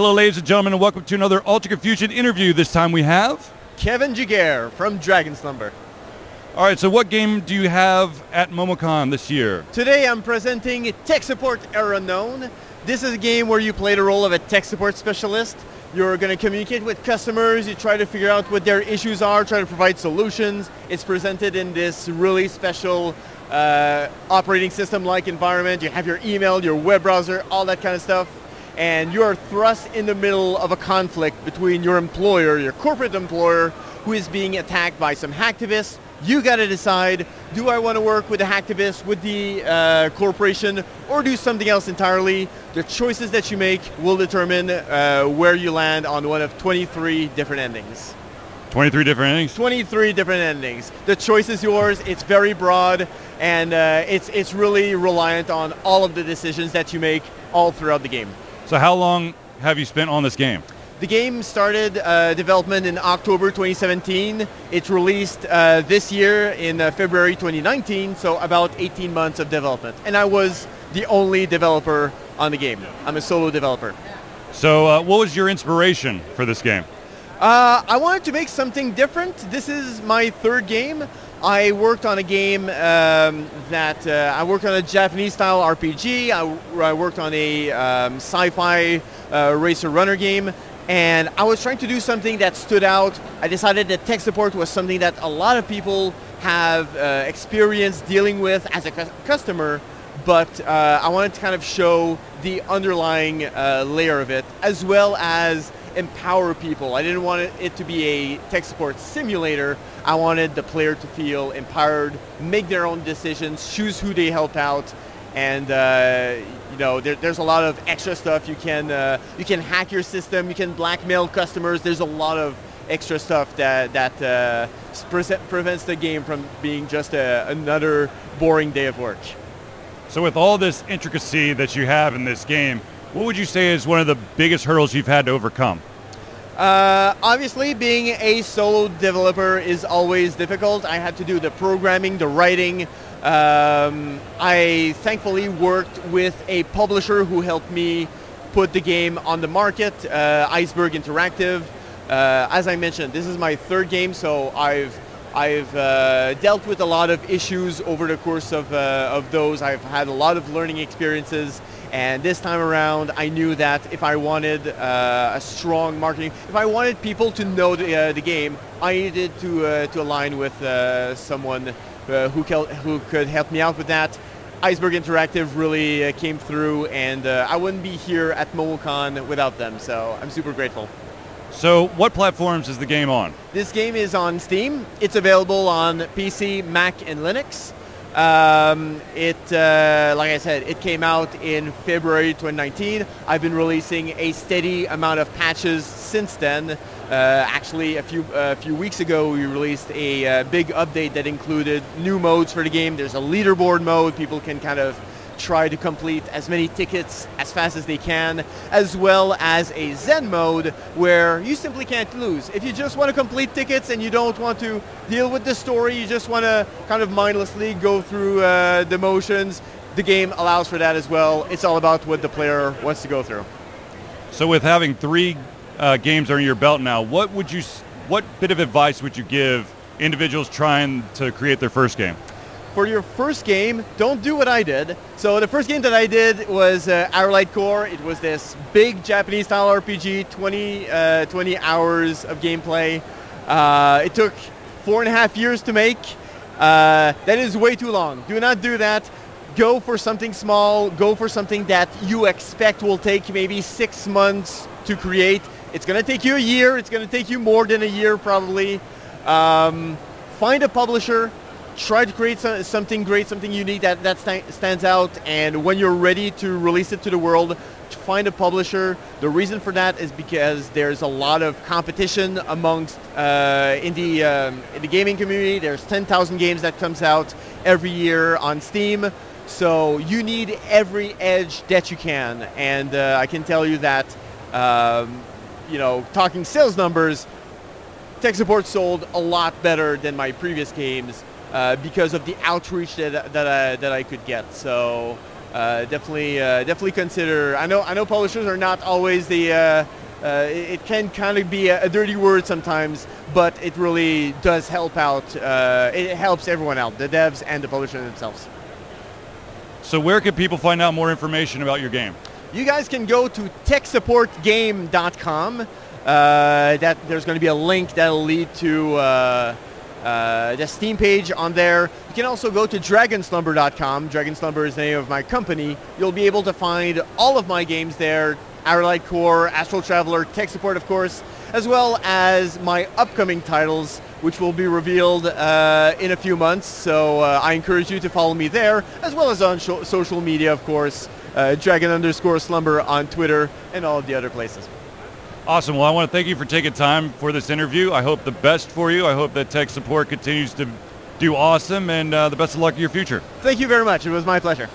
Hello, ladies and gentlemen, and welcome to another Ultra Confusion interview. This time we have. Kevin Giguere from Dragon Slumber. All right, so what game do you have at MomoCon this year? Today I'm presenting Tech Support Error Unknown. This is a game where you play the role of a tech support specialist. You're going to communicate with customers, you try to figure out what their issues are, try to provide solutions. It's presented in this really special uh, operating system-like environment. You have your email, your web browser, all that kind of stuff. And you are thrust in the middle of a conflict between your employer, your corporate employer, who is being attacked by some hacktivists. You got to decide, do I want to work with the hacktivists, with the uh, corporation, or do something else entirely? The choices that you make will determine uh, where you land on one of 23 different endings. 23 different endings? 23 different endings. The choice is yours. It's very broad, and uh, it's, it's really reliant on all of the decisions that you make all throughout the game. So how long have you spent on this game? The game started uh, development in October 2017. It's released uh, this year in uh, February 2019, so about 18 months of development. And I was the only developer on the game. I'm a solo developer. So uh, what was your inspiration for this game? Uh, I wanted to make something different. This is my third game. I worked on a game um, that uh, I worked on a Japanese style RPG. I, I worked on a um, sci-fi uh, racer runner game, and I was trying to do something that stood out. I decided that tech support was something that a lot of people have uh, experience dealing with as a cu- customer, but uh, I wanted to kind of show the underlying uh, layer of it, as well as empower people. I didn't want it to be a tech support simulator. I wanted the player to feel empowered, make their own decisions, choose who they help out, and uh, you know there, there's a lot of extra stuff. You can uh, you can hack your system, you can blackmail customers. There's a lot of extra stuff that that uh, pre- prevents the game from being just a, another boring day of work. So with all this intricacy that you have in this game, what would you say is one of the biggest hurdles you've had to overcome? Uh, obviously, being a solo developer is always difficult. I had to do the programming, the writing. Um, I thankfully worked with a publisher who helped me put the game on the market, uh, Iceberg Interactive. Uh, as I mentioned, this is my third game, so I've I've uh, dealt with a lot of issues over the course of, uh, of those. I've had a lot of learning experiences and this time around, I knew that if I wanted uh, a strong marketing, if I wanted people to know the, uh, the game, I needed to, uh, to align with uh, someone who, who could help me out with that. Iceberg Interactive really came through, and I wouldn't be here at MomoCon without them, so I'm super grateful. So what platforms is the game on? This game is on Steam. It's available on PC, Mac, and Linux. Um, it, uh, like I said, it came out in February 2019. I've been releasing a steady amount of patches since then. Uh, actually, a few a few weeks ago, we released a uh, big update that included new modes for the game. There's a leaderboard mode. People can kind of try to complete as many tickets as fast as they can, as well as a Zen mode where you simply can't lose. If you just want to complete tickets and you don't want to deal with the story, you just want to kind of mindlessly go through uh, the motions, the game allows for that as well. It's all about what the player wants to go through. So with having three uh, games under your belt now, what would you, what bit of advice would you give individuals trying to create their first game? For your first game, don't do what I did. So the first game that I did was uh, Arelite Core. It was this big Japanese style RPG, 20, uh, 20 hours of gameplay. Uh, it took four and a half years to make. Uh, that is way too long. Do not do that. Go for something small. Go for something that you expect will take maybe six months to create. It's going to take you a year. It's going to take you more than a year probably. Um, find a publisher try to create something great, something unique that, that stands out, and when you're ready to release it to the world, find a publisher. The reason for that is because there's a lot of competition amongst uh, in the um, in the gaming community. There's 10,000 games that comes out every year on Steam, so you need every edge that you can. And uh, I can tell you that, um, you know, talking sales numbers, tech support sold a lot better than my previous games uh, because of the outreach that, that, I, that I could get. So uh, definitely uh, definitely consider. I know I know publishers are not always the. Uh, uh, it can kind of be a, a dirty word sometimes, but it really does help out. Uh, it helps everyone out, the devs and the publishers themselves. So where can people find out more information about your game? You guys can go to techsupportgame.com. Uh, that there's going to be a link that'll lead to uh, the Steam page on there. You can also go to dragonslumber.com. Dragon Slumber is the name of my company. You'll be able to find all of my games there. Arelite Core, Astral Traveler, Tech Support, of course, as well as my upcoming titles, which will be revealed uh, in a few months. So uh, I encourage you to follow me there, as well as on sho- social media, of course, uh, Dragon underscore Slumber on Twitter and all of the other places. Awesome. Well, I want to thank you for taking time for this interview. I hope the best for you. I hope that tech support continues to do awesome, and uh, the best of luck in your future. Thank you very much. It was my pleasure.